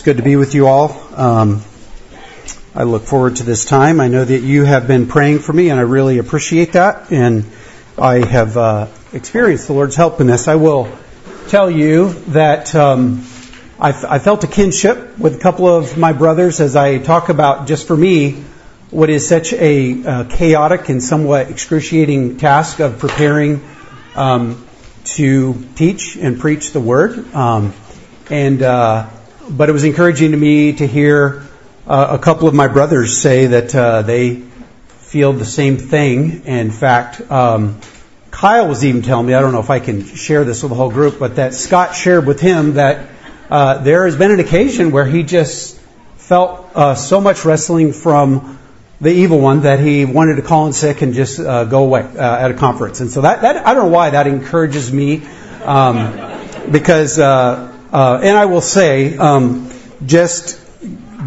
It's good to be with you all. Um, I look forward to this time. I know that you have been praying for me, and I really appreciate that. And I have uh, experienced the Lord's help in this. I will tell you that um, I, I felt a kinship with a couple of my brothers as I talk about, just for me, what is such a uh, chaotic and somewhat excruciating task of preparing um, to teach and preach the Word. Um, and uh, but it was encouraging to me to hear uh, a couple of my brothers say that uh, they feel the same thing. In fact, um, Kyle was even telling me, I don't know if I can share this with the whole group, but that Scott shared with him that uh, there has been an occasion where he just felt uh, so much wrestling from the evil one that he wanted to call in sick and just uh, go away uh, at a conference. And so that, that, I don't know why that encourages me, um, because uh, uh, and I will say, um, just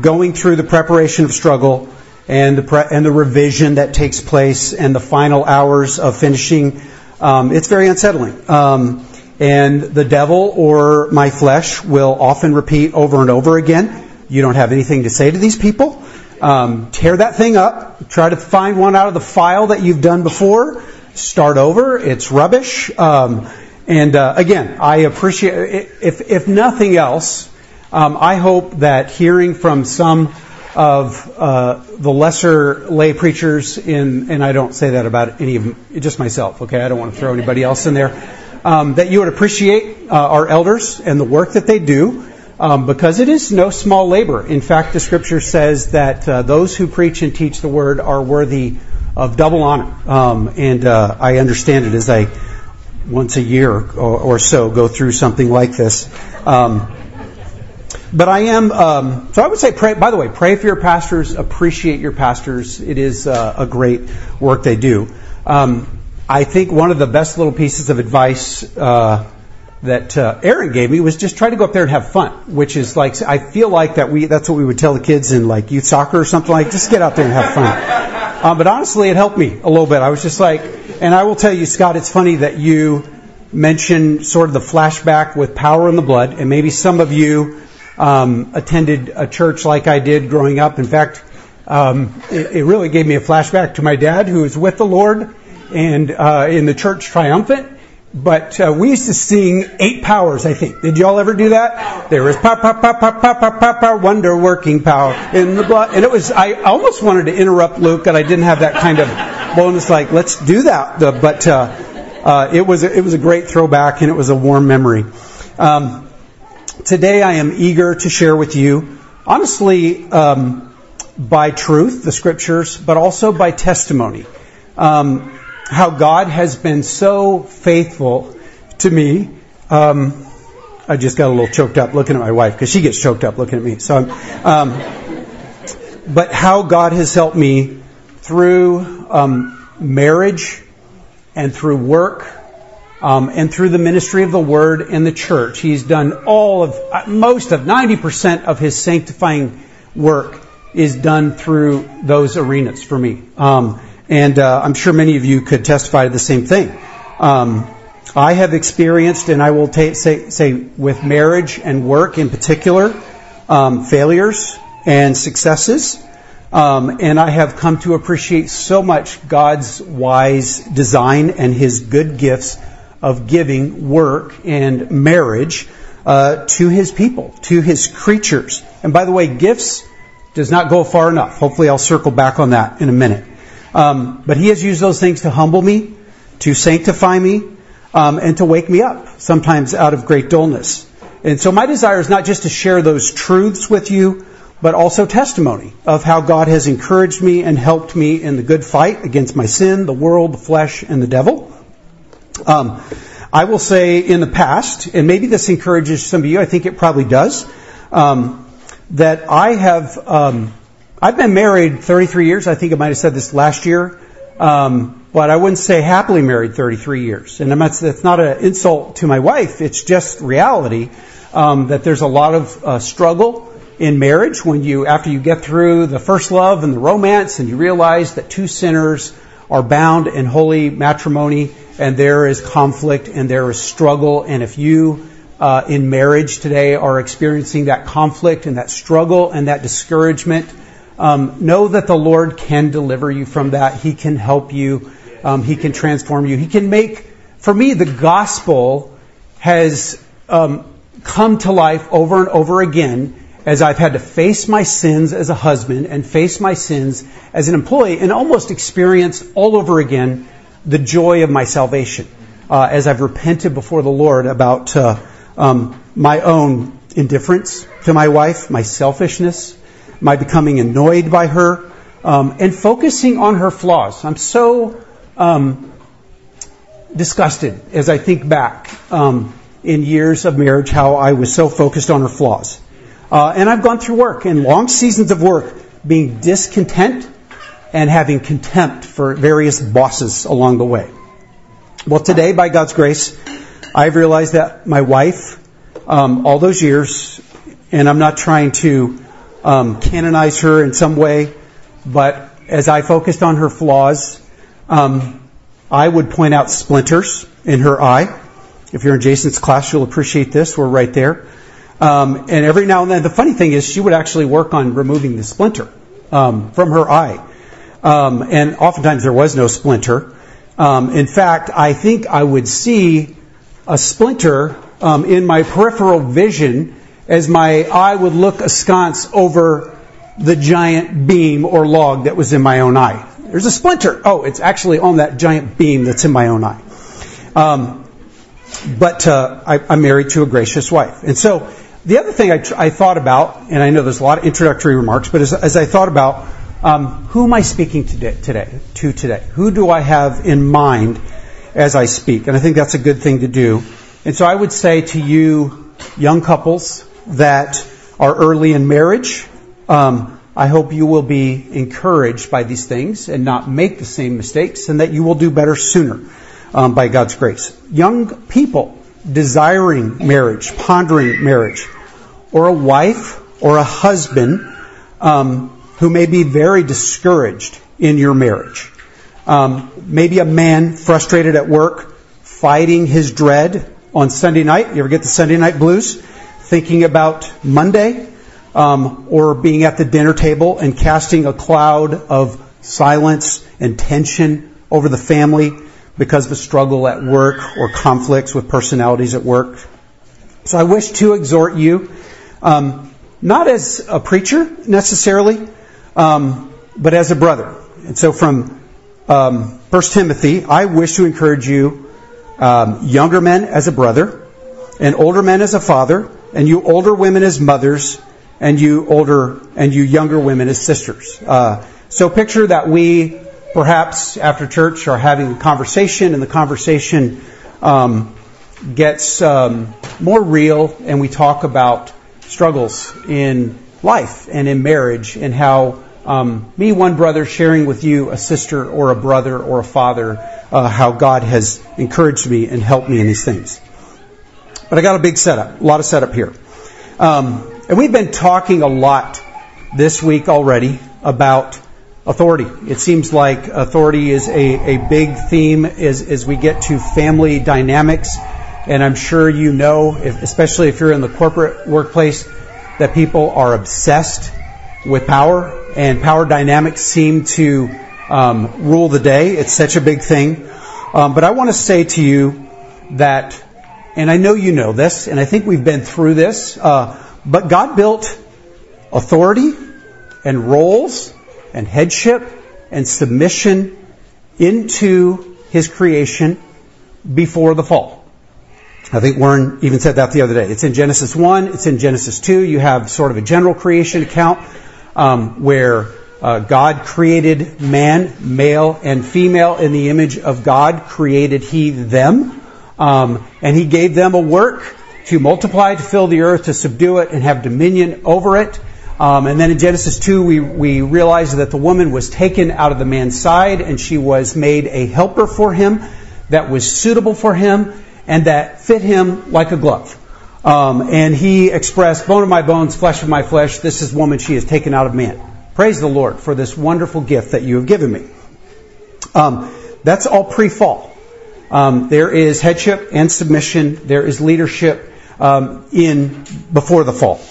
going through the preparation of struggle and the pre- and the revision that takes place and the final hours of finishing, um, it's very unsettling. Um, and the devil or my flesh will often repeat over and over again. You don't have anything to say to these people. Um, tear that thing up. Try to find one out of the file that you've done before. Start over. It's rubbish. Um, and uh, again, I appreciate, if, if nothing else, um, I hope that hearing from some of uh, the lesser lay preachers in, and I don't say that about any of them, just myself, okay? I don't want to throw anybody else in there. Um, that you would appreciate uh, our elders and the work that they do, um, because it is no small labor. In fact, the scripture says that uh, those who preach and teach the word are worthy of double honor. Um, and uh, I understand it as I once a year or, or so go through something like this. Um, but I am, um, so I would say, pray, by the way, pray for your pastors, appreciate your pastors. It is uh, a great work they do. Um, I think one of the best little pieces of advice uh, that uh, Aaron gave me was just try to go up there and have fun, which is like, I feel like that we, that's what we would tell the kids in like youth soccer or something like, just get out there and have fun. Um, but honestly, it helped me a little bit. I was just like, and I will tell you, Scott, it's funny that you mentioned sort of the flashback with power in the blood, and maybe some of you um, attended a church like I did growing up. In fact, um, it, it, really gave me a flashback to my dad, who was with the Lord and uh, in the church triumphant. But uh, we used to sing eight powers, I think. Did y'all ever do that? There was power, power, power, power, power, power, power, wonder working power in the blood. And it was, I almost wanted to interrupt Luke, and I didn't have that kind of bonus, like, let's do that. But uh, uh, it, was, it was a great throwback, and it was a warm memory. Um, today I am eager to share with you, honestly, um, by truth, the scriptures, but also by testimony. Um, how God has been so faithful to me. Um, I just got a little choked up looking at my wife because she gets choked up looking at me. So, um, but how God has helped me through um, marriage and through work um, and through the ministry of the Word in the church. He's done all of, uh, most of, 90% of His sanctifying work is done through those arenas for me. Um, and uh, I'm sure many of you could testify to the same thing. Um, I have experienced, and I will ta- say, say with marriage and work in particular, um, failures and successes. Um, and I have come to appreciate so much God's wise design and His good gifts of giving work and marriage uh, to His people, to His creatures. And by the way, gifts does not go far enough. Hopefully, I'll circle back on that in a minute. Um, but He has used those things to humble me, to sanctify me, um, and to wake me up, sometimes out of great dullness. And so my desire is not just to share those truths with you, but also testimony of how God has encouraged me and helped me in the good fight against my sin, the world, the flesh, and the devil. Um, I will say in the past, and maybe this encourages some of you, I think it probably does, um, that I have um, I've been married 33 years. I think I might have said this last year. Um, but I wouldn't say happily married 33 years. And not, that's not an insult to my wife. It's just reality um, that there's a lot of uh, struggle in marriage when you, after you get through the first love and the romance, and you realize that two sinners are bound in holy matrimony, and there is conflict and there is struggle. And if you uh, in marriage today are experiencing that conflict and that struggle and that discouragement, um, know that the Lord can deliver you from that. He can help you. Um, he can transform you. He can make, for me, the gospel has um, come to life over and over again as I've had to face my sins as a husband and face my sins as an employee and almost experience all over again the joy of my salvation uh, as I've repented before the Lord about uh, um, my own indifference to my wife, my selfishness, my becoming annoyed by her, um, and focusing on her flaws. I'm so um, disgusted as I think back um, in years of marriage how I was so focused on her flaws. Uh, and I've gone through work and long seasons of work being discontent and having contempt for various bosses along the way. Well, today, by God's grace, I've realized that my wife, um, all those years, and I'm not trying to um, canonize her in some way, but as I focused on her flaws, um, I would point out splinters in her eye. If you're in Jason's class, you'll appreciate this. We're right there. Um, and every now and then, the funny thing is, she would actually work on removing the splinter um, from her eye. Um, and oftentimes there was no splinter. Um, in fact, I think I would see a splinter um, in my peripheral vision as my eye would look askance over the giant beam or log that was in my own eye. There's a splinter. Oh, it's actually on that giant beam that's in my own eye. Um, but uh, I, am married to a gracious wife, and so the other thing I, tr- I, thought about, and I know there's a lot of introductory remarks, but as, as I thought about um, who am I speaking to today, to today? Who do I have in mind as I speak? And I think that's a good thing to do. And so I would say to you, young couples that are early in marriage, um, I hope you will be encouraged by these things and not make the same mistakes, and that you will do better sooner um, by God's grace. Young people desiring marriage, pondering marriage, or a wife or a husband um, who may be very discouraged in your marriage. Um, maybe a man frustrated at work, fighting his dread on Sunday night. You ever get the Sunday night blues? Thinking about Monday, um, or being at the dinner table and casting a cloud of silence and tension over the family because of a struggle at work or conflicts with personalities at work. So I wish to exhort you, um, not as a preacher necessarily, um, but as a brother. And so from um, 1 Timothy, I wish to encourage you, um, younger men as a brother, and older men as a father, and you older women as mothers, and you older and you younger women as sisters. Uh, so picture that we perhaps after church are having a conversation, and the conversation um, gets um, more real, and we talk about struggles in life and in marriage, and how um, me, one brother, sharing with you a sister or a brother or a father, uh, how God has encouraged me and helped me in these things. But I got a big setup, a lot of setup here. Um, and we've been talking a lot this week already about authority. It seems like authority is a, a big theme as, as we get to family dynamics. And I'm sure you know, if, especially if you're in the corporate workplace, that people are obsessed with power and power dynamics seem to um, rule the day. It's such a big thing. Um, but I want to say to you that, and I know you know this, and I think we've been through this, uh, but God built authority and roles and headship and submission into His creation before the fall. I think Warren even said that the other day. It's in Genesis 1, it's in Genesis 2. You have sort of a general creation account um, where uh, God created man, male and female, in the image of God created He them. Um, and He gave them a work to multiply, to fill the earth, to subdue it, and have dominion over it. Um, and then in Genesis 2, we, we realize that the woman was taken out of the man's side and she was made a helper for him that was suitable for him and that fit him like a glove. Um, and he expressed, bone of my bones, flesh of my flesh, this is woman, she is taken out of man. Praise the Lord for this wonderful gift that you have given me. Um, that's all pre-fall. Um, there is headship and submission. There is leadership. um, in before the fall.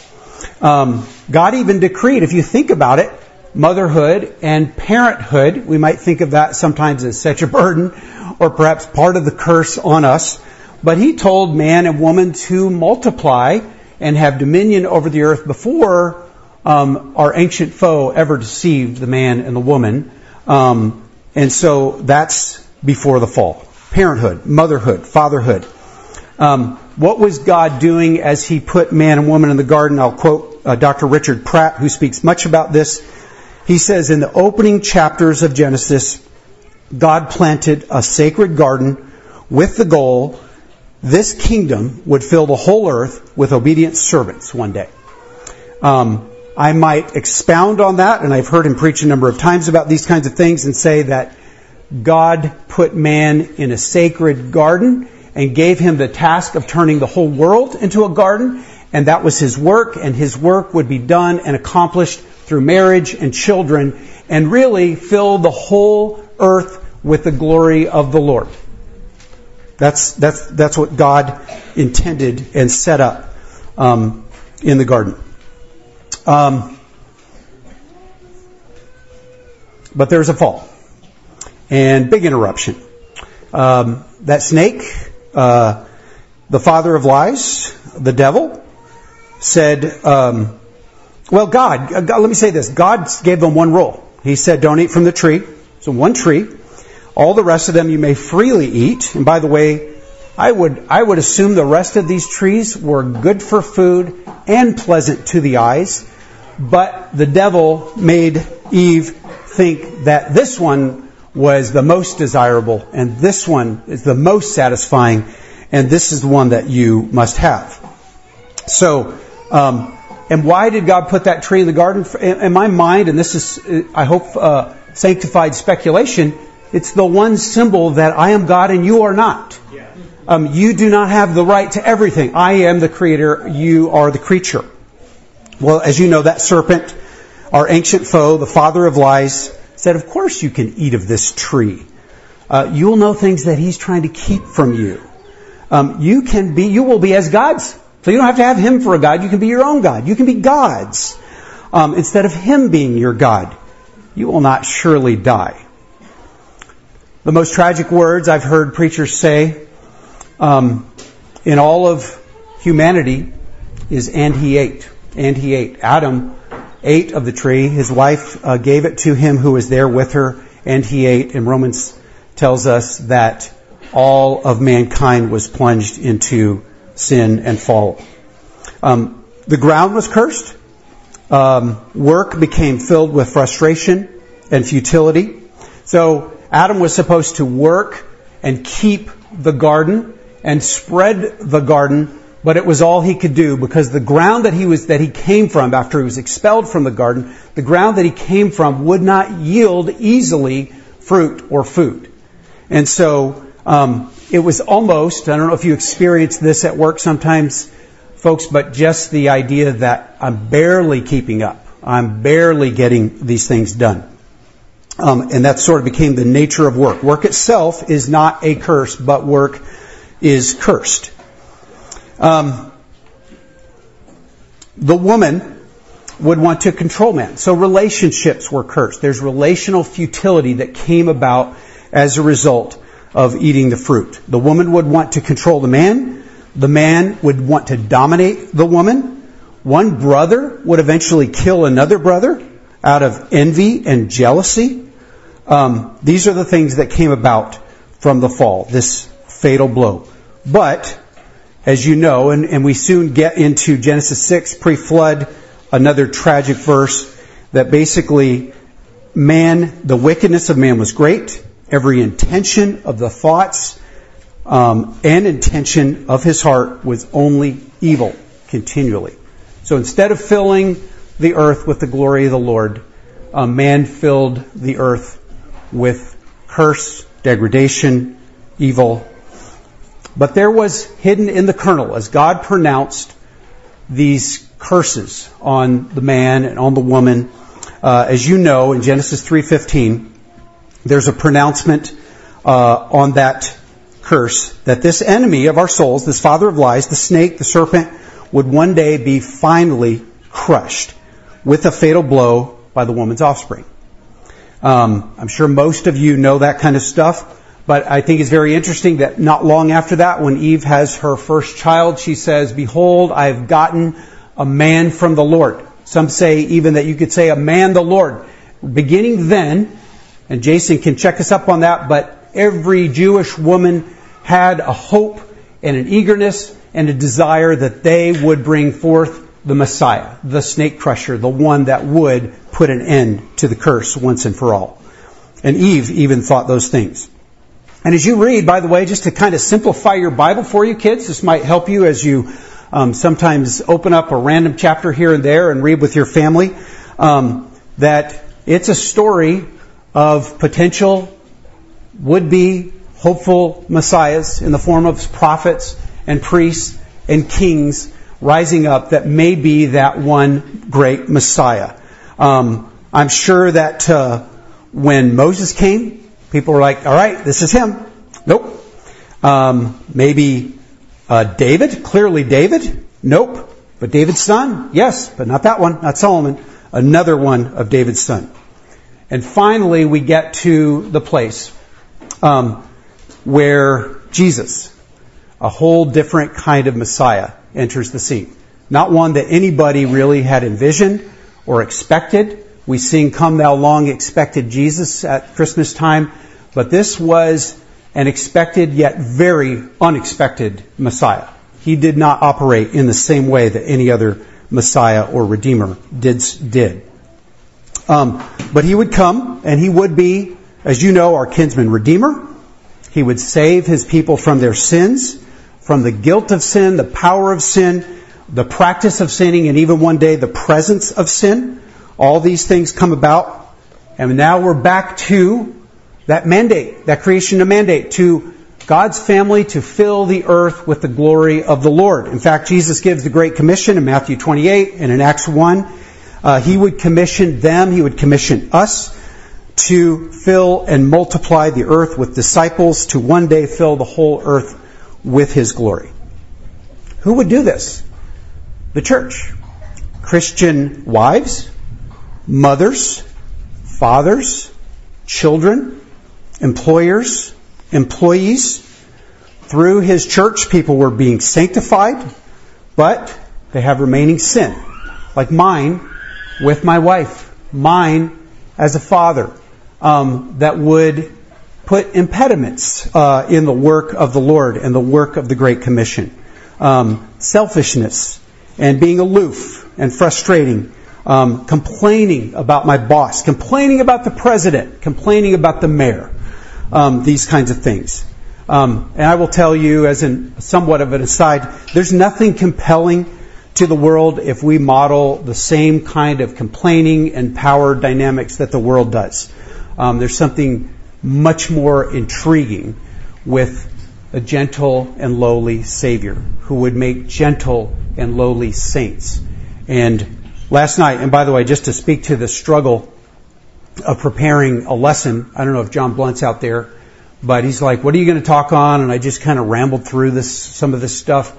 Um, God even decreed, if you think about it, motherhood and parenthood. We might think of that sometimes as such a burden, or perhaps part of the curse on us. But He told man and woman to multiply and have dominion over the earth before um, our ancient foe ever deceived the man and the woman. Um, and so that's before the fall. Parenthood, motherhood, fatherhood. Um, what was God doing as He put man and woman in the garden? I'll quote uh, Dr. Richard Pratt, who speaks much about this. He says in the opening chapters of Genesis, God planted a sacred garden with the goal this kingdom would fill the whole earth with obedient servants one day. Um, I might expound on that, and I've heard him preach a number of times about these kinds of things and say that God put man in a sacred garden and gave him the task of turning the whole world into a garden, and that was his work, and his work would be done and accomplished through marriage and children, and really fill the whole earth with the glory of the Lord. That's, that's, that's what God intended and set up um, in the garden. Um, but there's a fall and big interruption. Um, that snake, uh, the father of lies, the devil, said, um, "Well, God, uh, God, let me say this: God gave them one rule. He said, "Don't eat from the tree." So one tree. All the rest of them you may freely eat. And by the way, I would, I would assume the rest of these trees were good for food and pleasant to the eyes. But the devil made Eve think that this one was the most desirable and this one is the most satisfying and this is the one that you must have. So, um, and why did God put that tree in the garden? In my mind, and this is, I hope, uh, sanctified speculation, it's the one symbol that I am God and you are not. Um, you do not have the right to everything. I am the creator. You are the creature. Well, as you know, that serpent, our ancient foe, the father of lies, said, Of course you can eat of this tree. Uh, you will know things that he's trying to keep from you. Um, you can be, you will be as gods. So you don't have to have him for a god. You can be your own god. You can be gods. Um, instead of him being your god, you will not surely die. The most tragic words I've heard preachers say um, in all of humanity is, and he ate. And he ate. Adam ate of the tree. His wife uh, gave it to him who was there with her, and he ate. And Romans tells us that all of mankind was plunged into sin and fall. Um, the ground was cursed. Um, work became filled with frustration and futility. So Adam was supposed to work and keep the garden and spread the garden, but it was all he could do because the ground that he was that he came from after he was expelled from the garden, the ground that he came from would not yield easily fruit or food, and so um, it was almost. I don't know if you experience this at work sometimes, folks, but just the idea that I'm barely keeping up. I'm barely getting these things done. Um, and that sort of became the nature of work. Work itself is not a curse, but work is cursed. Um, the woman would want to control man. So relationships were cursed. There's relational futility that came about as a result of eating the fruit. The woman would want to control the man. The man would want to dominate the woman. One brother would eventually kill another brother out of envy and jealousy. Um, these are the things that came about from the fall, this fatal blow. But, as you know, and, and we soon get into Genesis 6, pre-flood, another tragic verse that basically man, the wickedness of man was great. Every intention of the thoughts um, and intention of his heart was only evil continually. So instead of filling the earth with the glory of the Lord, uh, man filled the earth with curse, degradation, evil, but there was hidden in the kernel, as God pronounced these curses on the man and on the woman. Uh, as you know, in Genesis 3:15, there's a pronouncement uh, on that curse that this enemy of our souls, this father of lies, the snake, the serpent, would one day be finally crushed with a fatal blow by the woman's offspring. Um, I'm sure most of you know that kind of stuff, but I think it's very interesting that not long after that, when Eve has her first child, she says, Behold, I have gotten a man from the Lord. Some say even that you could say a man the Lord. Beginning then, and Jason can check us up on that, but every Jewish woman had a hope and an eagerness and a desire that they would bring forth the Messiah, the snake crusher, the one that would put an end to the curse once and for all. And Eve even thought those things. And as you read, by the way, just to kind of simplify your Bible for you kids, this might help you as you um, sometimes open up a random chapter here and there and read with your family, um, that it's a story of potential would-be hopeful messiahs in the form of prophets and priests and kings rising up that may be that one great Messiah. Um, I'm sure that uh, when Moses came, people were like, "All right, this is him." Nope. Um, maybe uh, David, clearly David. Nope. But David's son, yes, but not that one, not Solomon. Another one of David's son. And finally, we get to the place um, where Jesus, a whole different kind of Messiah, enters the scene. Not one that anybody really had envisioned or expected. We sing Come Thou Long Expected Jesus at Christmas time, but this was an expected yet very unexpected Messiah. He did not operate in the same way that any other Messiah or Redeemer did. did. Um, but he would come and he would be, as you know, our kinsman Redeemer. He would save his people from their sins from the guilt of sin, the power of sin, the practice of sinning, and even one day the presence of sin. All these things come about. And now we're back to that mandate, that creation of mandate, to God's family to fill the earth with the glory of the Lord. In fact, Jesus gives the Great Commission in Matthew 28 and in Acts 1. Uh, he would commission them, he would commission us to fill and multiply the earth with disciples, to one day fill the whole earth with his glory. Who would do this? The church. Christian wives, mothers, fathers, children, employers, employees. Through his church, people were being sanctified, but they have remaining sin. Like mine with my wife, mine as a father, um, that would put impediments uh, in the work of the Lord and the work of the Great Commission. Um, selfishness and being aloof and frustrating, um, complaining about my boss, complaining about the president, complaining about the mayor, um, these kinds of things. Um, and I will tell you, as in somewhat of an aside, there's nothing compelling to the world if we model the same kind of complaining and power dynamics that the world does. Um, there's something much more intriguing with a gentle and lowly Savior who would make gentle and lowly saints. And last night, and by the way, just to speak to the struggle of preparing a lesson, I don't know if John Blunt's out there, but he's like, what are you going to talk on? And I just kind of rambled through this, some of this stuff.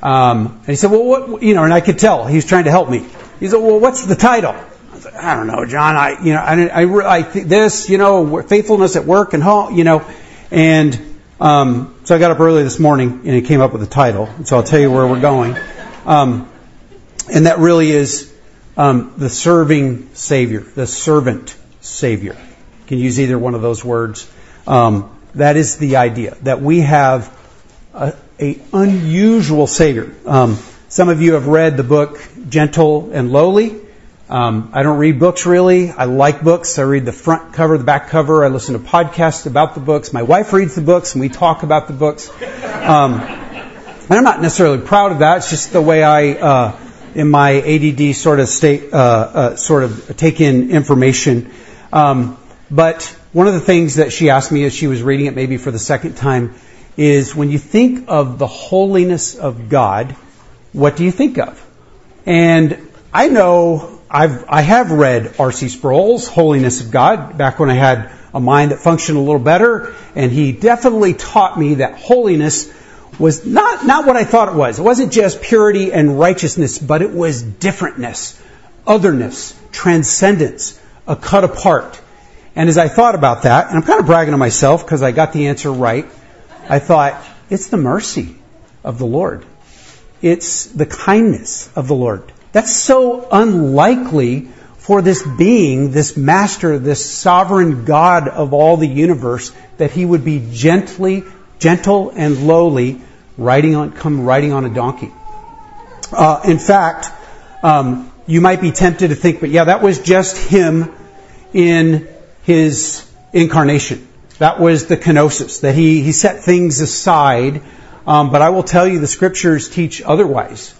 Um, and he said, well, what, you know, and I could tell he was trying to help me. He said, well, what's the title? I don't know, John. I, you know, I, I, I this, you know, faithfulness at work and home, you know, and um, so I got up early this morning and it came up with a title. So I'll tell you where we're going, um, and that really is um, the serving Savior, the servant Savior. You can use either one of those words. Um, that is the idea that we have a, a unusual Savior. Um, some of you have read the book Gentle and Lowly. Um, I don't read books really. I like books. I read the front cover, the back cover. I listen to podcasts about the books. My wife reads the books, and we talk about the books. Um, and I'm not necessarily proud of that. It's just the way I, uh, in my ADD sort of state, uh, uh, sort of take in information. Um, but one of the things that she asked me as she was reading it, maybe for the second time, is when you think of the holiness of God, what do you think of? And I know I've, I have read R.C. Sproul's Holiness of God back when I had a mind that functioned a little better, and he definitely taught me that holiness was not, not what I thought it was. It wasn't just purity and righteousness, but it was differentness, otherness, transcendence, a cut apart. And as I thought about that, and I'm kind of bragging on myself because I got the answer right, I thought, it's the mercy of the Lord. It's the kindness of the Lord. That's so unlikely for this being, this master, this sovereign God of all the universe, that he would be gently, gentle and lowly, riding on, come riding on a donkey. Uh, in fact, um, you might be tempted to think, but yeah, that was just him in his incarnation. That was the kenosis, that he, he set things aside. Um, but I will tell you the scriptures teach otherwise.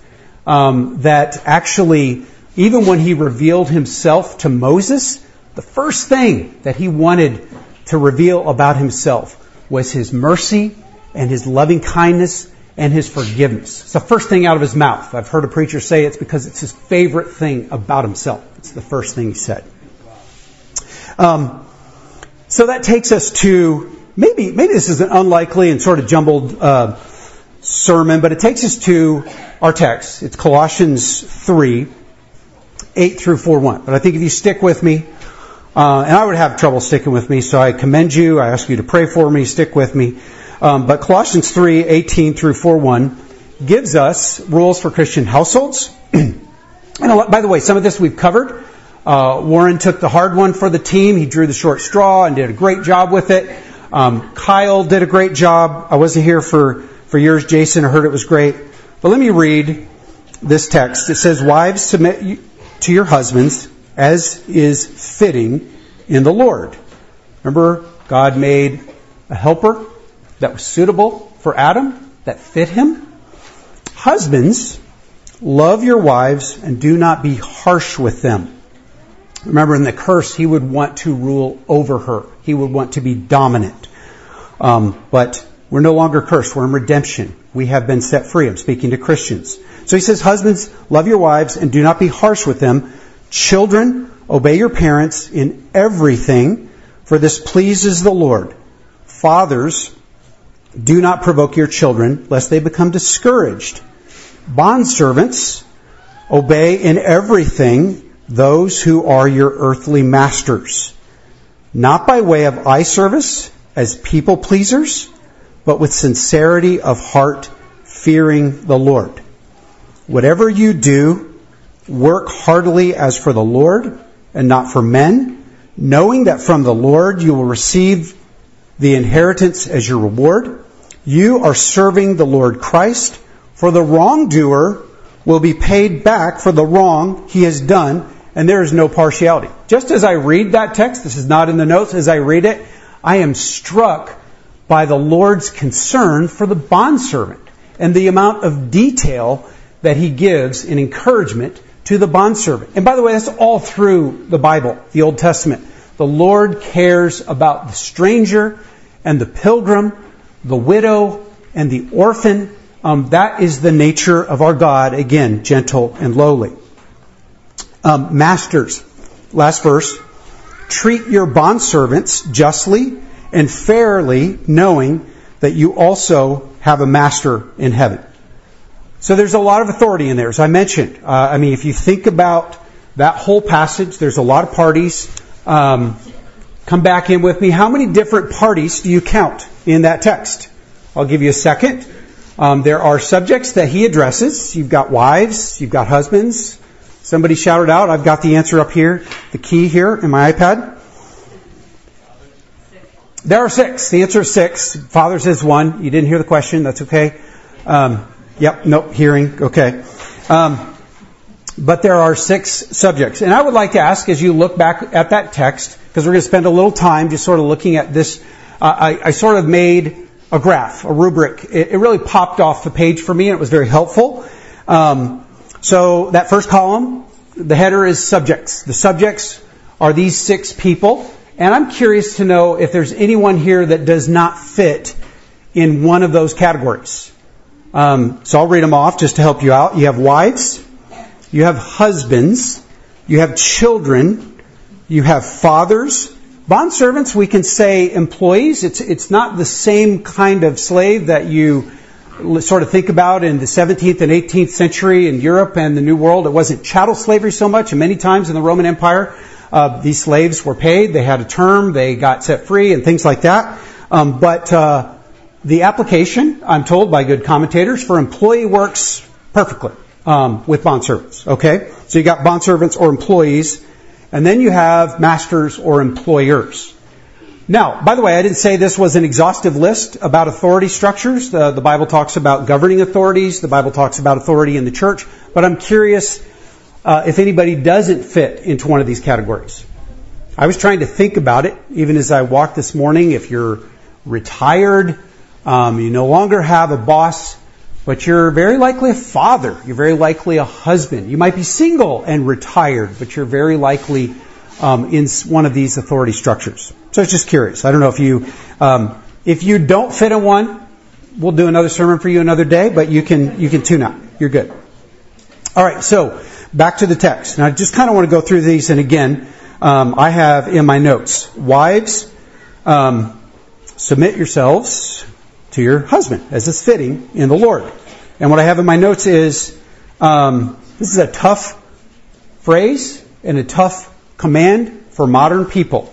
Um, that actually, even when he revealed himself to Moses, the first thing that he wanted to reveal about himself was his mercy and his loving kindness and his forgiveness. It's the first thing out of his mouth. I've heard a preacher say it's because it's his favorite thing about himself. It's the first thing he said. Um, so that takes us to maybe maybe this is an unlikely and sort of jumbled uh, sermon, but it takes us to our text. It's Colossians three, eight through four one. But I think if you stick with me, uh, and I would have trouble sticking with me, so I commend you. I ask you to pray for me. Stick with me. Um, but Colossians three, eighteen through four one gives us rules for Christian households. and by the way, some of this we've covered. Uh, Warren took the hard one for the team. He drew the short straw and did a great job with it. Um, Kyle did a great job. I wasn't here for, for yours, Jason. I heard it was great. But let me read this text. It says, Wives, submit to your husbands as is fitting in the Lord. Remember, God made a helper that was suitable for Adam, that fit him. Husbands, love your wives and do not be harsh with them. Remember, in the curse, he would want to rule over her. He would want to be dominant. Um, but we're no longer cursed. We're in redemption. We have been set free. I'm speaking to Christians. So he says, husbands, love your wives and do not be harsh with them. Children, obey your parents in everything, for this pleases the Lord. Fathers, do not provoke your children, lest they become discouraged. Bondservants, obey in everything those who are your earthly masters, not by way of eye service as people pleasers, but with sincerity of heart, fearing the Lord. Whatever you do, work heartily as for the Lord and not for men, knowing that from the Lord you will receive the inheritance as your reward. You are serving the Lord Christ, for the wrongdoer will be paid back for the wrong he has done, and there is no partiality. Just as I read that text, this is not in the notes, as I read it, I am struck by the Lord's concern for the bondservant and the amount of detail that he gives in encouragement to the bondservant. And by the way, that's all through the Bible, the Old Testament. The Lord cares about the stranger and the pilgrim, the widow and the orphan. Um, that is the nature of our God, again, gentle and lowly. Um, masters, last verse, treat your bondservants justly and fairly, knowing that you also have a master in heaven. So there's a lot of authority in there, as I mentioned. Uh, I mean, if you think about that whole passage, there's a lot of parties. Um, come back in with me. How many different parties do you count in that text? I'll give you a second. Um, there are subjects that he addresses. You've got wives, you've got husbands, Somebody shouted out, I've got the answer up here, the key here in my iPad. There are six. The answer is six. Father says one. You didn't hear the question. That's okay. Um, yep. Nope. Hearing. Okay. Um, but there are six subjects. And I would like to ask as you look back at that text, because we're going to spend a little time just sort of looking at this. Uh, I, I, sort of made a graph, a rubric. It, it, really popped off the page for me and it was very helpful. Um, so that first column, the header is subjects. The subjects are these six people. And I'm curious to know if there's anyone here that does not fit in one of those categories. Um, so I'll read them off just to help you out. You have wives, you have husbands, you have children, you have fathers, bond servants, we can say employees. It's, it's not the same kind of slave that you sort of think about in the 17th and 18th century in Europe and the New World. It wasn't chattel slavery so much, and many times in the Roman Empire, uh, these slaves were paid, they had a term, they got set free, and things like that. Um, but uh, the application, I'm told by good commentators, for employee works perfectly um, with bond servants. Okay, so you got bond servants or employees, and then you have masters or employers. Now, by the way, I didn't say this was an exhaustive list about authority structures. The, the Bible talks about governing authorities. The Bible talks about authority in the church. But I'm curious uh, if anybody doesn't fit into one of these categories. I was trying to think about it, even as I walked this morning. If you're retired, um, you no longer have a boss, but you're very likely a father. You're very likely a husband. You might be single and retired, but you're very likely um, in one of these authority structures. So I was just curious. I don't know if you um, if you don't fit in one, we'll do another sermon for you another day. But you can you can tune out. You're good. All right. So back to the text. Now I just kind of want to go through these. And again, um, I have in my notes, wives, um, submit yourselves to your husband as is fitting in the Lord. And what I have in my notes is um, this is a tough phrase and a tough command for modern people.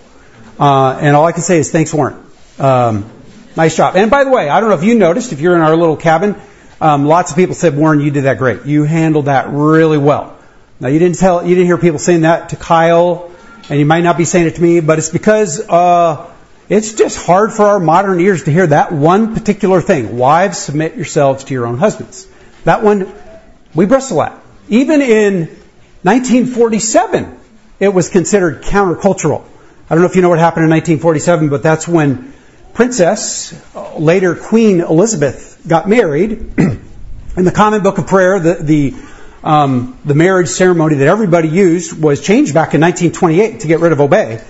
Uh, and all I can say is thanks, Warren. Um, nice job. And by the way, I don't know if you noticed, if you're in our little cabin, um, lots of people said, Warren, you did that great. You handled that really well. Now you didn't tell, you didn't hear people saying that to Kyle, and you might not be saying it to me, but it's because uh, it's just hard for our modern ears to hear that one particular thing. Wives, submit yourselves to your own husbands. That one we bristle at. Even in 1947, it was considered countercultural. I don't know if you know what happened in 1947, but that's when Princess, later Queen Elizabeth, got married. in the Common Book of Prayer, the, the, um, the marriage ceremony that everybody used was changed back in 1928 to get rid of obey.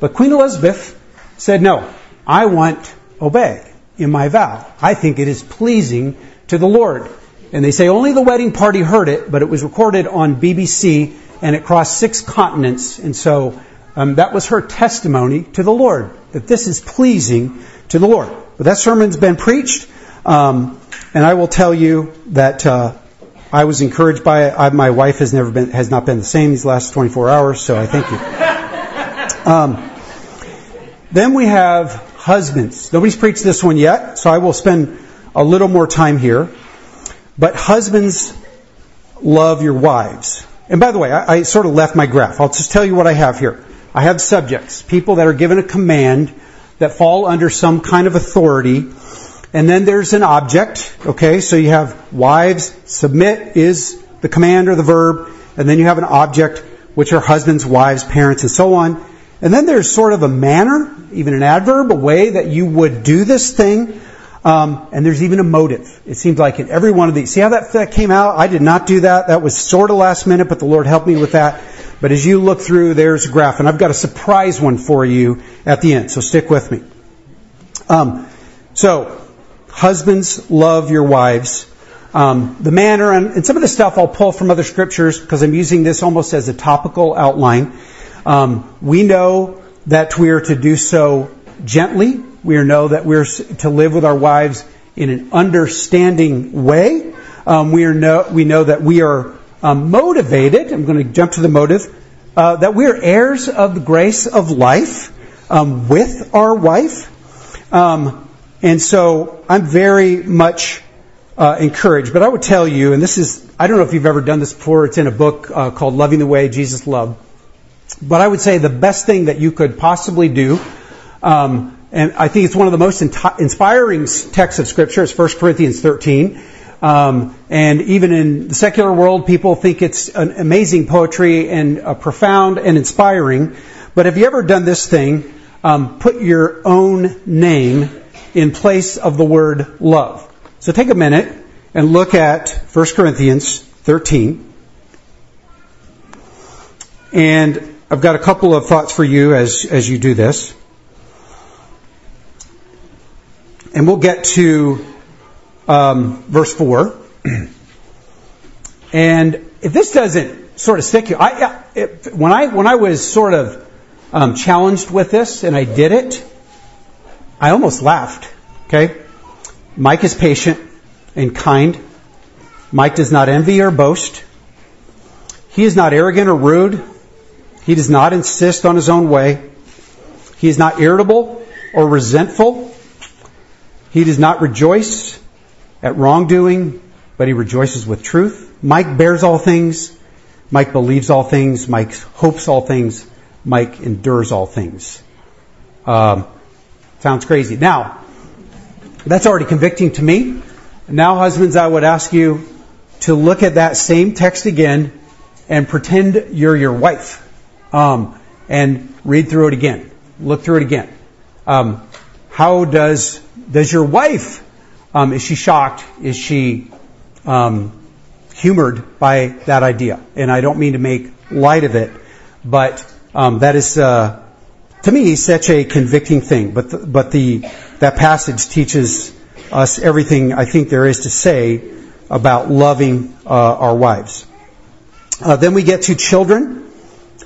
But Queen Elizabeth said, no, I want obey in my vow. I think it is pleasing to the Lord. And they say only the wedding party heard it, but it was recorded on BBC and it crossed six continents. And so um, that was her testimony to the Lord, that this is pleasing to the Lord. But that sermon's been preached, um, and I will tell you that uh, I was encouraged by it. I, my wife has never been, has not been the same these last 24 hours, so I thank you. Um, then we have husbands. Nobody's preached this one yet, so I will spend a little more time here. But husbands, love your wives. And by the way, I, I sort of left my graph. I'll just tell you what I have here. I have subjects, people that are given a command that fall under some kind of authority. And then there's an object, okay? So you have wives, submit is the command or the verb, and then you have an object, which are husbands, wives, parents, and so on. And then there's sort of a manner, even an adverb, a way that you would do this thing. Um, and there's even a motive. It seems like in every one of these. See how that, that came out? I did not do that. That was sort of last minute, but the Lord helped me with that. But as you look through, there's a graph, and I've got a surprise one for you at the end, so stick with me. Um, so, husbands, love your wives. Um, the manner, and, and, some of the stuff I'll pull from other scriptures because I'm using this almost as a topical outline. Um, we know that we are to do so gently. We know that we're to live with our wives in an understanding way. Um, we, are know, we know that we are um, motivated, I'm going to jump to the motive, uh, that we're heirs of the grace of life um, with our wife. Um, and so I'm very much uh, encouraged. But I would tell you, and this is, I don't know if you've ever done this before, it's in a book uh, called Loving the Way Jesus Loved. But I would say the best thing that you could possibly do, um, and I think it's one of the most inspiring texts of Scripture, is 1 Corinthians 13. Um, and even in the secular world, people think it's an amazing poetry and uh, profound and inspiring. But have you ever done this thing? Um, put your own name in place of the word love. So take a minute and look at 1 Corinthians 13. And I've got a couple of thoughts for you as, as you do this. And we'll get to um, verse 4. and if this doesn't sort of stick you, I, it, when I when I was sort of um, challenged with this, and I did it, I almost laughed. Okay? Mike is patient and kind. Mike does not envy or boast. He is not arrogant or rude. He does not insist on his own way. He is not irritable or resentful. He does not rejoice at wrongdoing, but he rejoices with truth. Mike bears all things. Mike believes all things. Mike hopes all things. Mike endures all things. Um, sounds crazy. Now, that's already convicting to me. Now, husbands, I would ask you to look at that same text again and pretend you're your wife. Um, and read through it again. Look through it again. Um, how does does your wife um, is she shocked? Is she um, humored by that idea? And I don't mean to make light of it, but um, that is uh, to me such a convicting thing. But the, but the that passage teaches us everything I think there is to say about loving uh, our wives. Uh, then we get to children.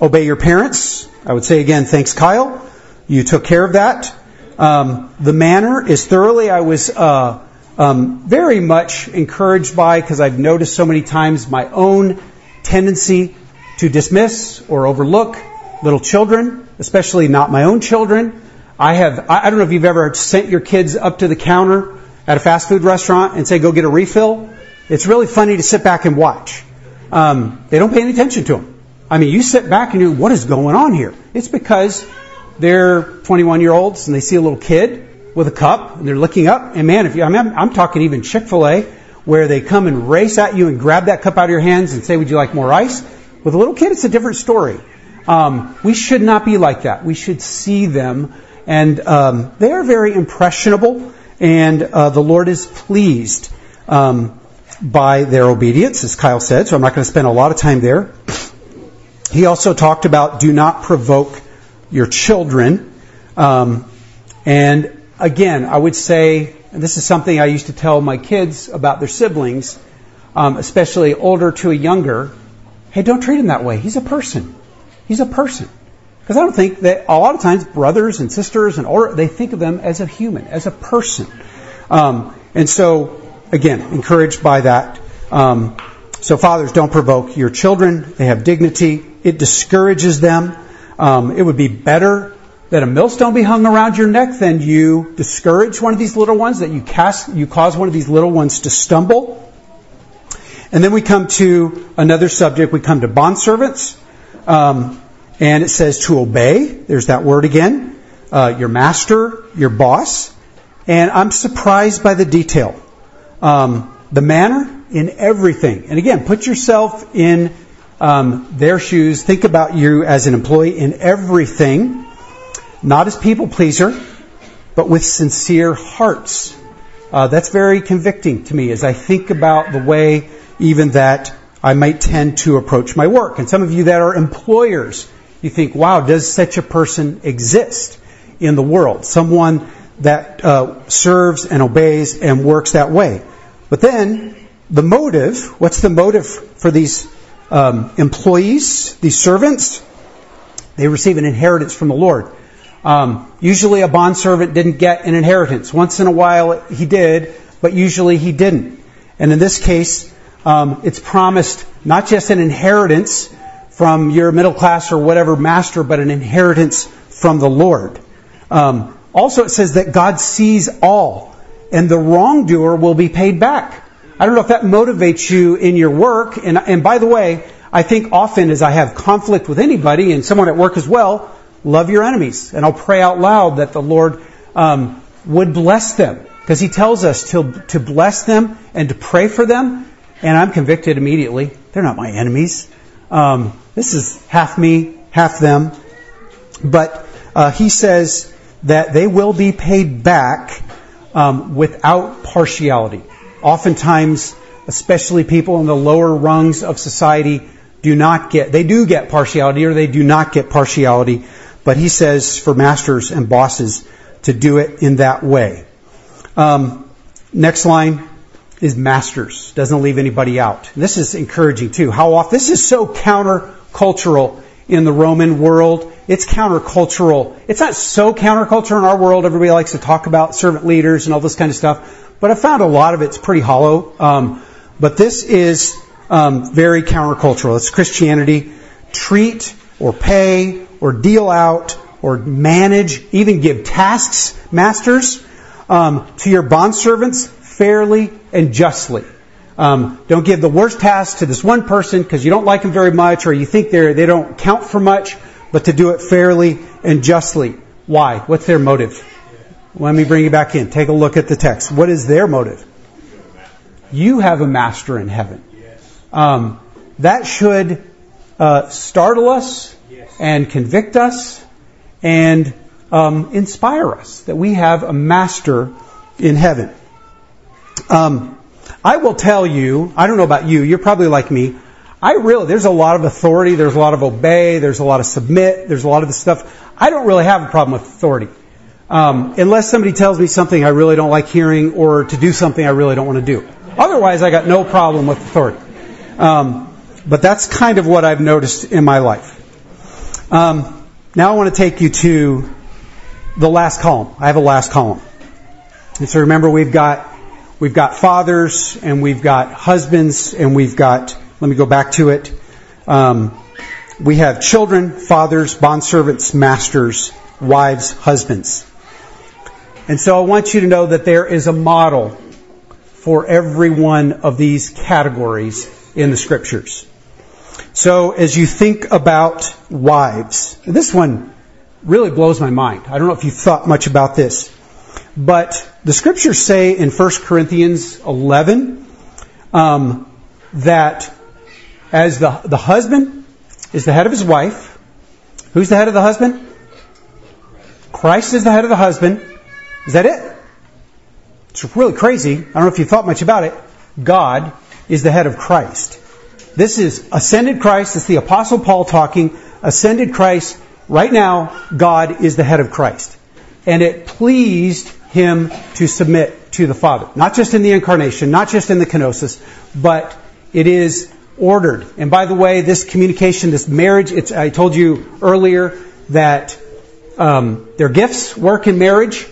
Obey your parents. I would say again, thanks, Kyle. You took care of that. Um, the manner is thoroughly. I was uh, um, very much encouraged by because I've noticed so many times my own tendency to dismiss or overlook little children, especially not my own children. I have. I don't know if you've ever sent your kids up to the counter at a fast food restaurant and say, "Go get a refill." It's really funny to sit back and watch. Um, they don't pay any attention to them. I mean, you sit back and you're, what is going on here? It's because they're 21 year olds and they see a little kid with a cup and they're looking up. And man, if you, I mean, I'm, talking even Chick fil A where they come and race at you and grab that cup out of your hands and say, would you like more ice? With a little kid, it's a different story. Um, we should not be like that. We should see them and um, they are very impressionable and uh, the Lord is pleased um, by their obedience, as Kyle said, so I'm not going to spend a lot of time there. He also talked about do not provoke your children. Um, and again, I would say, and this is something I used to tell my kids about their siblings, um, especially older to a younger. Hey, don't treat him that way. He's a person. He's a person. Because I don't think that a lot of times brothers and sisters and older, they think of them as a human, as a person. Um, and so, again, encouraged by that. Um, so fathers, don't provoke your children. They have dignity. It discourages them. Um, it would be better that a millstone be hung around your neck than you discourage one of these little ones, that you cast, you cause one of these little ones to stumble. And then we come to another subject. We come to bondservants. Um, and it says to obey. There's that word again. Uh, your master, your boss. And I'm surprised by the detail. Um, the manner in everything. And again, put yourself in um, their shoes. Think about you as an employee in everything, not as people pleaser, but with sincere hearts. Uh, that's very convicting to me as I think about the way even that I might tend to approach my work. And some of you that are employers, you think, wow, does such a person exist in the world? Someone that uh, serves and obeys and works that way. But then, the motive, what's the motive for these um, employees, these servants, they receive an inheritance from the Lord. Um, usually, a bond servant didn't get an inheritance. Once in a while, he did, but usually he didn't. And in this case, um, it's promised not just an inheritance from your middle class or whatever master, but an inheritance from the Lord. Um, also, it says that God sees all, and the wrongdoer will be paid back. I don't know if that motivates you in your work. And, and by the way, I think often as I have conflict with anybody and someone at work as well, love your enemies. And I'll pray out loud that the Lord um, would bless them. Because He tells us to, to bless them and to pray for them. And I'm convicted immediately. They're not my enemies. Um, this is half me, half them. But uh, He says that they will be paid back um, without partiality. Oftentimes, especially people in the lower rungs of society do not get, they do get partiality or they do not get partiality, but he says for masters and bosses to do it in that way. Um, next line is masters. Doesn't leave anybody out. This is encouraging too. How often, this is so countercultural in the Roman world. It's countercultural. It's not so countercultural in our world. Everybody likes to talk about servant leaders and all this kind of stuff. But I found a lot of it's pretty hollow. Um, but this is um, very countercultural. It's Christianity. Treat or pay or deal out or manage, even give tasks, masters, um, to your bondservants fairly and justly. Um, don't give the worst task to this one person because you don't like them very much or you think they they don't count for much, but to do it fairly and justly. Why? What's their motive? Let me bring you back in. Take a look at the text. What is their motive? You have a master in heaven. Um, that should uh, startle us and convict us and um, inspire us that we have a master in heaven. Um, I will tell you, I don't know about you, you're probably like me. I really, there's a lot of authority, there's a lot of obey, there's a lot of submit, there's a lot of this stuff. I don't really have a problem with authority. Um, unless somebody tells me something I really don't like hearing or to do something I really don't want to do. Otherwise, I got no problem with authority. Um, but that's kind of what I've noticed in my life. Um, now I want to take you to the last column. I have a last column. And so remember, we've got We've got fathers and we've got husbands and we've got, let me go back to it. Um, we have children, fathers, bondservants, masters, wives, husbands. And so I want you to know that there is a model for every one of these categories in the scriptures. So as you think about wives, this one really blows my mind. I don't know if you thought much about this. But the scriptures say in 1 Corinthians 11 um, that as the, the husband is the head of his wife, who's the head of the husband? Christ is the head of the husband. Is that it? It's really crazy. I don't know if you thought much about it. God is the head of Christ. This is ascended Christ. It's the Apostle Paul talking. Ascended Christ. Right now, God is the head of Christ. And it pleased him to submit to the Father. Not just in the incarnation, not just in the kenosis, but it is ordered. And by the way, this communication, this marriage, I told you earlier that um, their gifts work in marriage.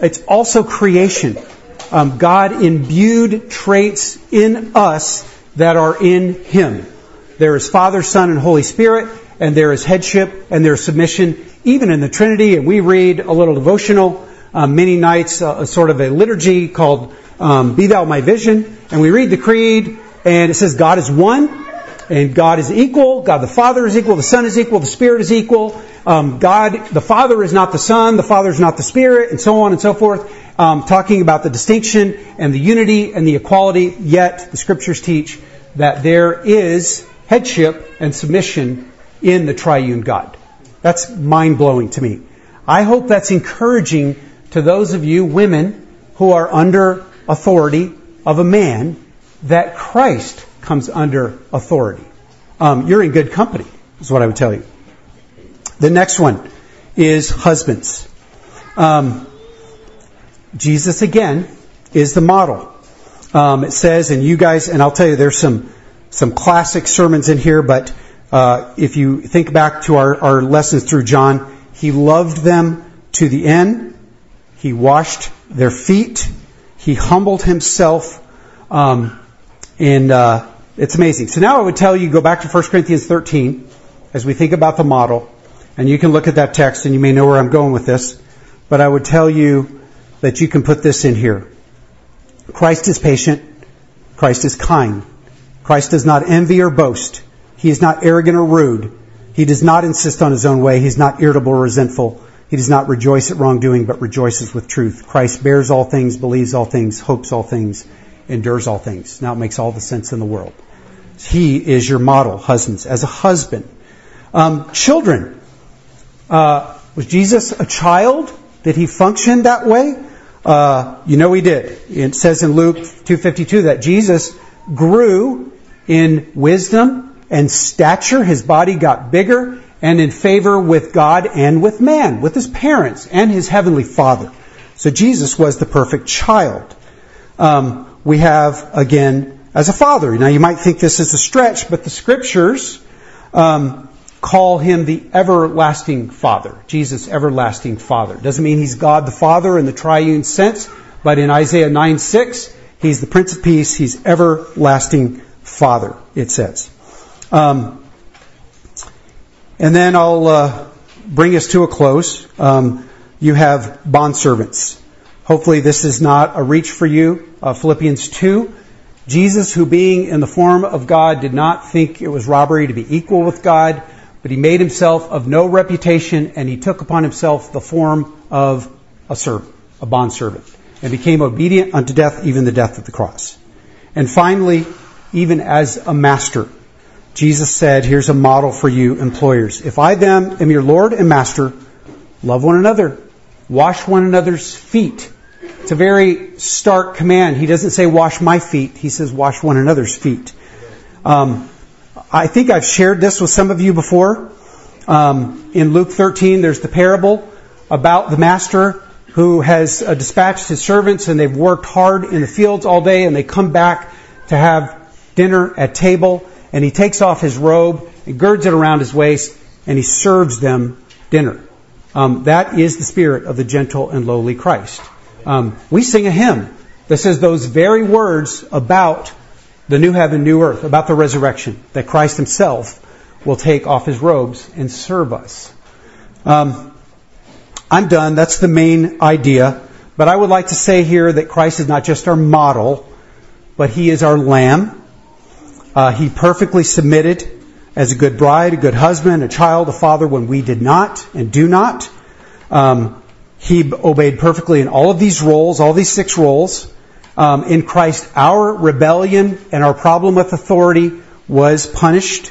It's also creation. Um, God imbued traits in us that are in Him. There is Father, Son, and Holy Spirit, and there is headship, and there is submission, even in the Trinity. And we read a little devotional um, many nights uh, a sort of a liturgy called um, Be Thou My Vision, and we read the creed, and it says God is one, and God is equal, God the Father is equal, the Son is equal, the Spirit is equal, um, God, the Father is not the Son, the Father is not the Spirit, and so on and so forth, um, talking about the distinction and the unity and the equality, yet the Scriptures teach that there is headship and submission in the triune God. That's mind blowing to me. I hope that's encouraging to those of you women who are under authority of a man that Christ comes under authority. Um, you're in good company, is what I would tell you. The next one is husbands. Um, Jesus again is the model. Um, it says, and you guys, and I'll tell you, there's some some classic sermons in here, but uh, if you think back to our, our lessons through John, he loved them to the end. He washed their feet. He humbled himself. Um, and uh, it's amazing. So now I would tell you, go back to 1 Corinthians 13 as we think about the model. And you can look at that text and you may know where I'm going with this. But I would tell you that you can put this in here. Christ is patient. Christ is kind. Christ does not envy or boast. He is not arrogant or rude. He does not insist on his own way. He's not irritable or resentful. He does not rejoice at wrongdoing, but rejoices with truth. Christ bears all things, believes all things, hopes all things, endures all things. Now it makes all the sense in the world. He is your model, husbands. As a husband, um, children. Uh, was Jesus a child? Did he function that way? Uh, you know he did. It says in Luke 2:52 that Jesus grew in wisdom and stature. His body got bigger and in favor with God and with man, with his parents and his heavenly father. So Jesus was the perfect child. Um, we have, again, as a father. Now you might think this is a stretch, but the scriptures um, call him the everlasting Father. Jesus, everlasting Father. Doesn't mean he's God the Father in the triune sense, but in Isaiah 9 6, he's the Prince of Peace. He's everlasting Father, it says. Um, and then I'll uh, bring us to a close. Um, you have bondservants. Hopefully, this is not a reach for you. Uh, Philippians 2. Jesus, who being in the form of God, did not think it was robbery to be equal with God, but he made himself of no reputation, and he took upon himself the form of a servant, a bondservant, and became obedient unto death, even the death of the cross. And finally, even as a master, Jesus said, here's a model for you employers. If I then am your Lord and Master, love one another, wash one another's feet. It's a very stark command. He doesn't say wash my feet. He says wash one another's feet. Um, I think I've shared this with some of you before. Um, in Luke 13, there's the parable about the master who has uh, dispatched his servants and they've worked hard in the fields all day and they come back to have dinner at table and he takes off his robe and girds it around his waist and he serves them dinner. Um, that is the spirit of the gentle and lowly Christ. Um, we sing a hymn that says those very words about the new heaven, new earth, about the resurrection, that Christ himself will take off his robes and serve us. Um, I'm done. That's the main idea. But I would like to say here that Christ is not just our model, but he is our lamb. Uh, he perfectly submitted as a good bride, a good husband, a child, a father when we did not and do not. Um, he obeyed perfectly in all of these roles, all these six roles. Um, in Christ, our rebellion and our problem with authority was punished.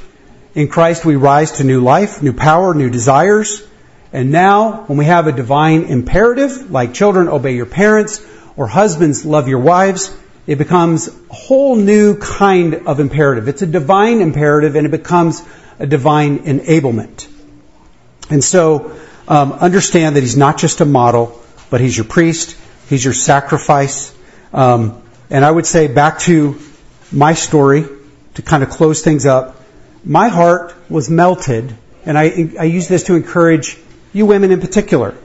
In Christ, we rise to new life, new power, new desires. And now, when we have a divine imperative, like children, obey your parents, or husbands, love your wives, it becomes a whole new kind of imperative. It's a divine imperative and it becomes a divine enablement. And so, um, understand that he's not just a model, but he's your priest, he's your sacrifice. Um, and I would say back to my story to kind of close things up. My heart was melted, and I, I use this to encourage you women in particular,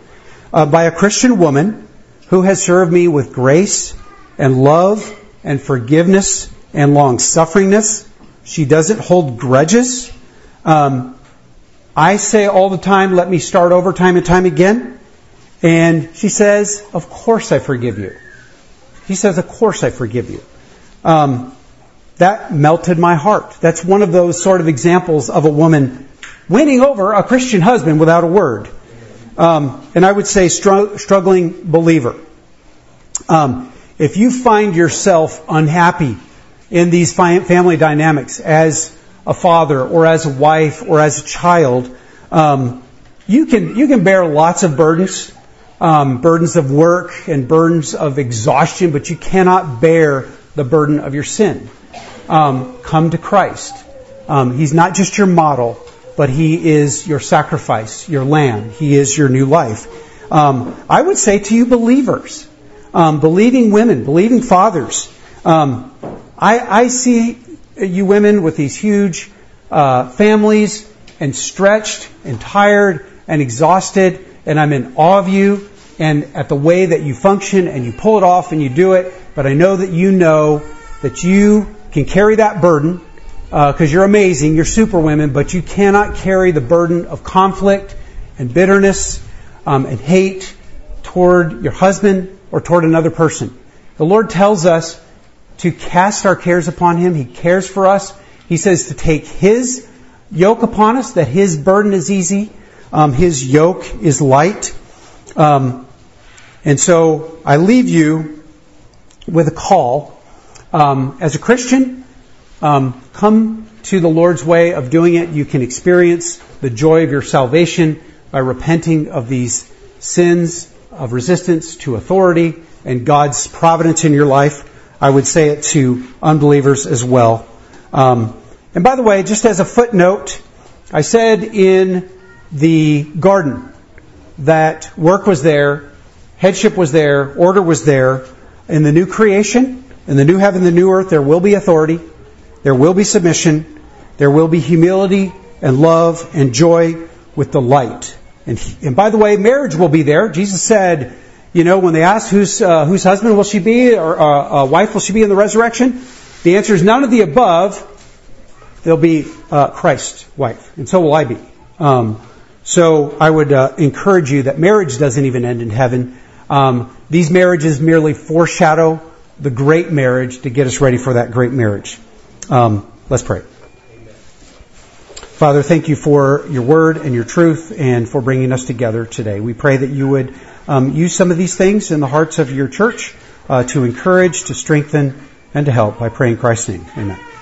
uh, by a Christian woman who has served me with grace and love and forgiveness and long sufferingness. She doesn't hold grudges. Um, I say all the time, let me start over time and time again. And she says, of course I forgive you. She says, of course I forgive you. Um, that melted my heart. That's one of those sort of examples of a woman winning over a Christian husband without a word. Um, and I would say str- struggling believer. Um, if you find yourself unhappy in these family dynamics as a father or as a wife or as a child, um, you can you can bear lots of burdens, um, burdens of work and burdens of exhaustion, but you cannot bear the burden of your sin. Um, come to Christ. Um, he's not just your model, but He is your sacrifice, your lamb. He is your new life. Um, I would say to you, believers, um, believing women, believing fathers. Um, I, I, see you women with these huge uh, families and stretched and tired and exhausted, and I'm in awe of you and at the way that you function and you pull it off and you do it. But I know that you know that you can carry that burden because uh, you're amazing, you're super women, but you cannot carry the burden of conflict and bitterness um, and hate toward your husband or toward another person. The Lord tells us to cast our cares upon Him. He cares for us. He says to take His yoke upon us, that His burden is easy, um, His yoke is light. Um, and so I leave you with a call. Um, as a Christian, um, come to the Lord's way of doing it. You can experience the joy of your salvation by repenting of these sins of resistance to authority and God's providence in your life. I would say it to unbelievers as well. Um, and by the way, just as a footnote, I said in the garden that work was there, headship was there, order was there. In the new creation, in the new heaven, the new earth, there will be authority, there will be submission, there will be humility and love and joy with delight. And, and by the way, marriage will be there. Jesus said, you know, when they asked whose, uh, whose husband will she be or uh, uh, wife will she be in the resurrection, the answer is none of the above. They'll be uh, Christ's wife, and so will I be. Um, so I would uh, encourage you that marriage doesn't even end in heaven. Um, these marriages merely foreshadow the great marriage to get us ready for that great marriage. Um, let's pray. Father, thank you for your word and your truth and for bringing us together today. We pray that you would um, use some of these things in the hearts of your church uh, to encourage, to strengthen, and to help. I pray in Christ's name. Amen.